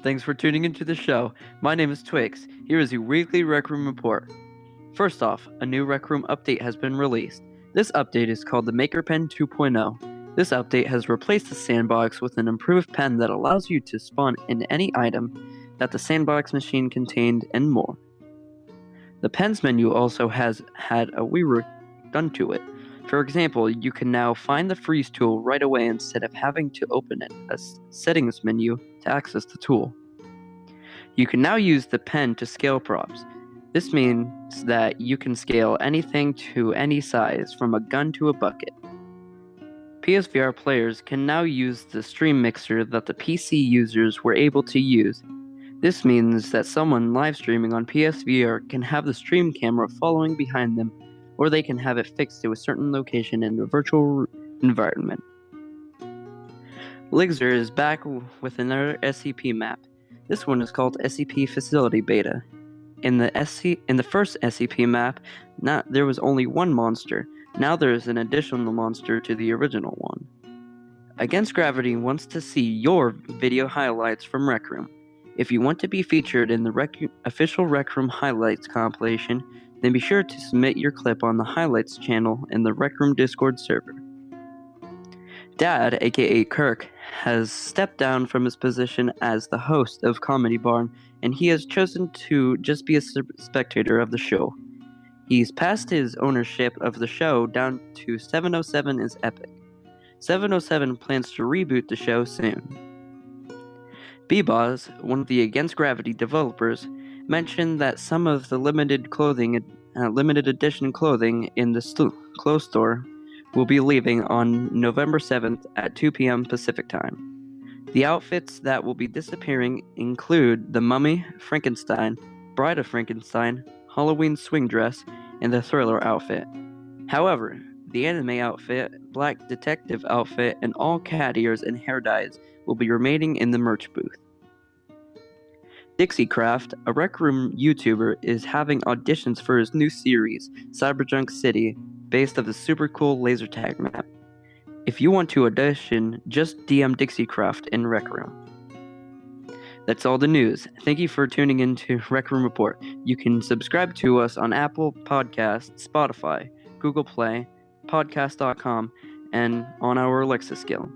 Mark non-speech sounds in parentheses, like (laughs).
Thanks for tuning into the show. My name is Twix. Here is your weekly Rec Room report. First off, a new Rec Room update has been released. This update is called the Maker Pen 2.0. This update has replaced the sandbox with an improved pen that allows you to spawn in any item that the sandbox machine contained and more. The pens menu also has had a rework done to it. For example, you can now find the freeze tool right away instead of having to open it, a settings menu access the tool. You can now use the pen to scale props. This means that you can scale anything to any size, from a gun to a bucket. PSVR players can now use the stream mixer that the PC users were able to use. This means that someone live streaming on PSVR can have the stream camera following behind them or they can have it fixed to a certain location in the virtual environment. Ligzer is back with another SCP map. This one is called SCP Facility Beta. In the SC in the first SCP map, not there was only one monster. Now there is an additional monster to the original one. Against Gravity wants to see your video highlights from Rec Room. If you want to be featured in the rec- official Rec Room highlights compilation, then be sure to submit your clip on the highlights channel in the Rec Room Discord server. Dad, aka Kirk, has stepped down from his position as the host of Comedy Barn, and he has chosen to just be a spectator of the show. He's passed his ownership of the show down to 707 is Epic. 707 plans to reboot the show soon. Beboz, one of the Against Gravity developers, mentioned that some of the limited clothing, uh, limited edition clothing in the st- clothes store will be leaving on November 7th at 2 p.m. Pacific time. The outfits that will be disappearing include the Mummy, Frankenstein, Bride of Frankenstein, Halloween swing dress, and the Thriller outfit. However, the anime outfit, black detective outfit, and all cat ears and hair dyes will be remaining in the merch booth. Dixiecraft, a Rec Room YouTuber, is having auditions for his new series, Cyberjunk City, based off the super cool laser tag map. If you want to audition, just DM Dixiecraft in Rec Room. That's all the news. Thank you for tuning in to (laughs) Rec Room Report. You can subscribe to us on Apple Podcasts, Spotify, Google Play, Podcast.com, and on our Alexa skill.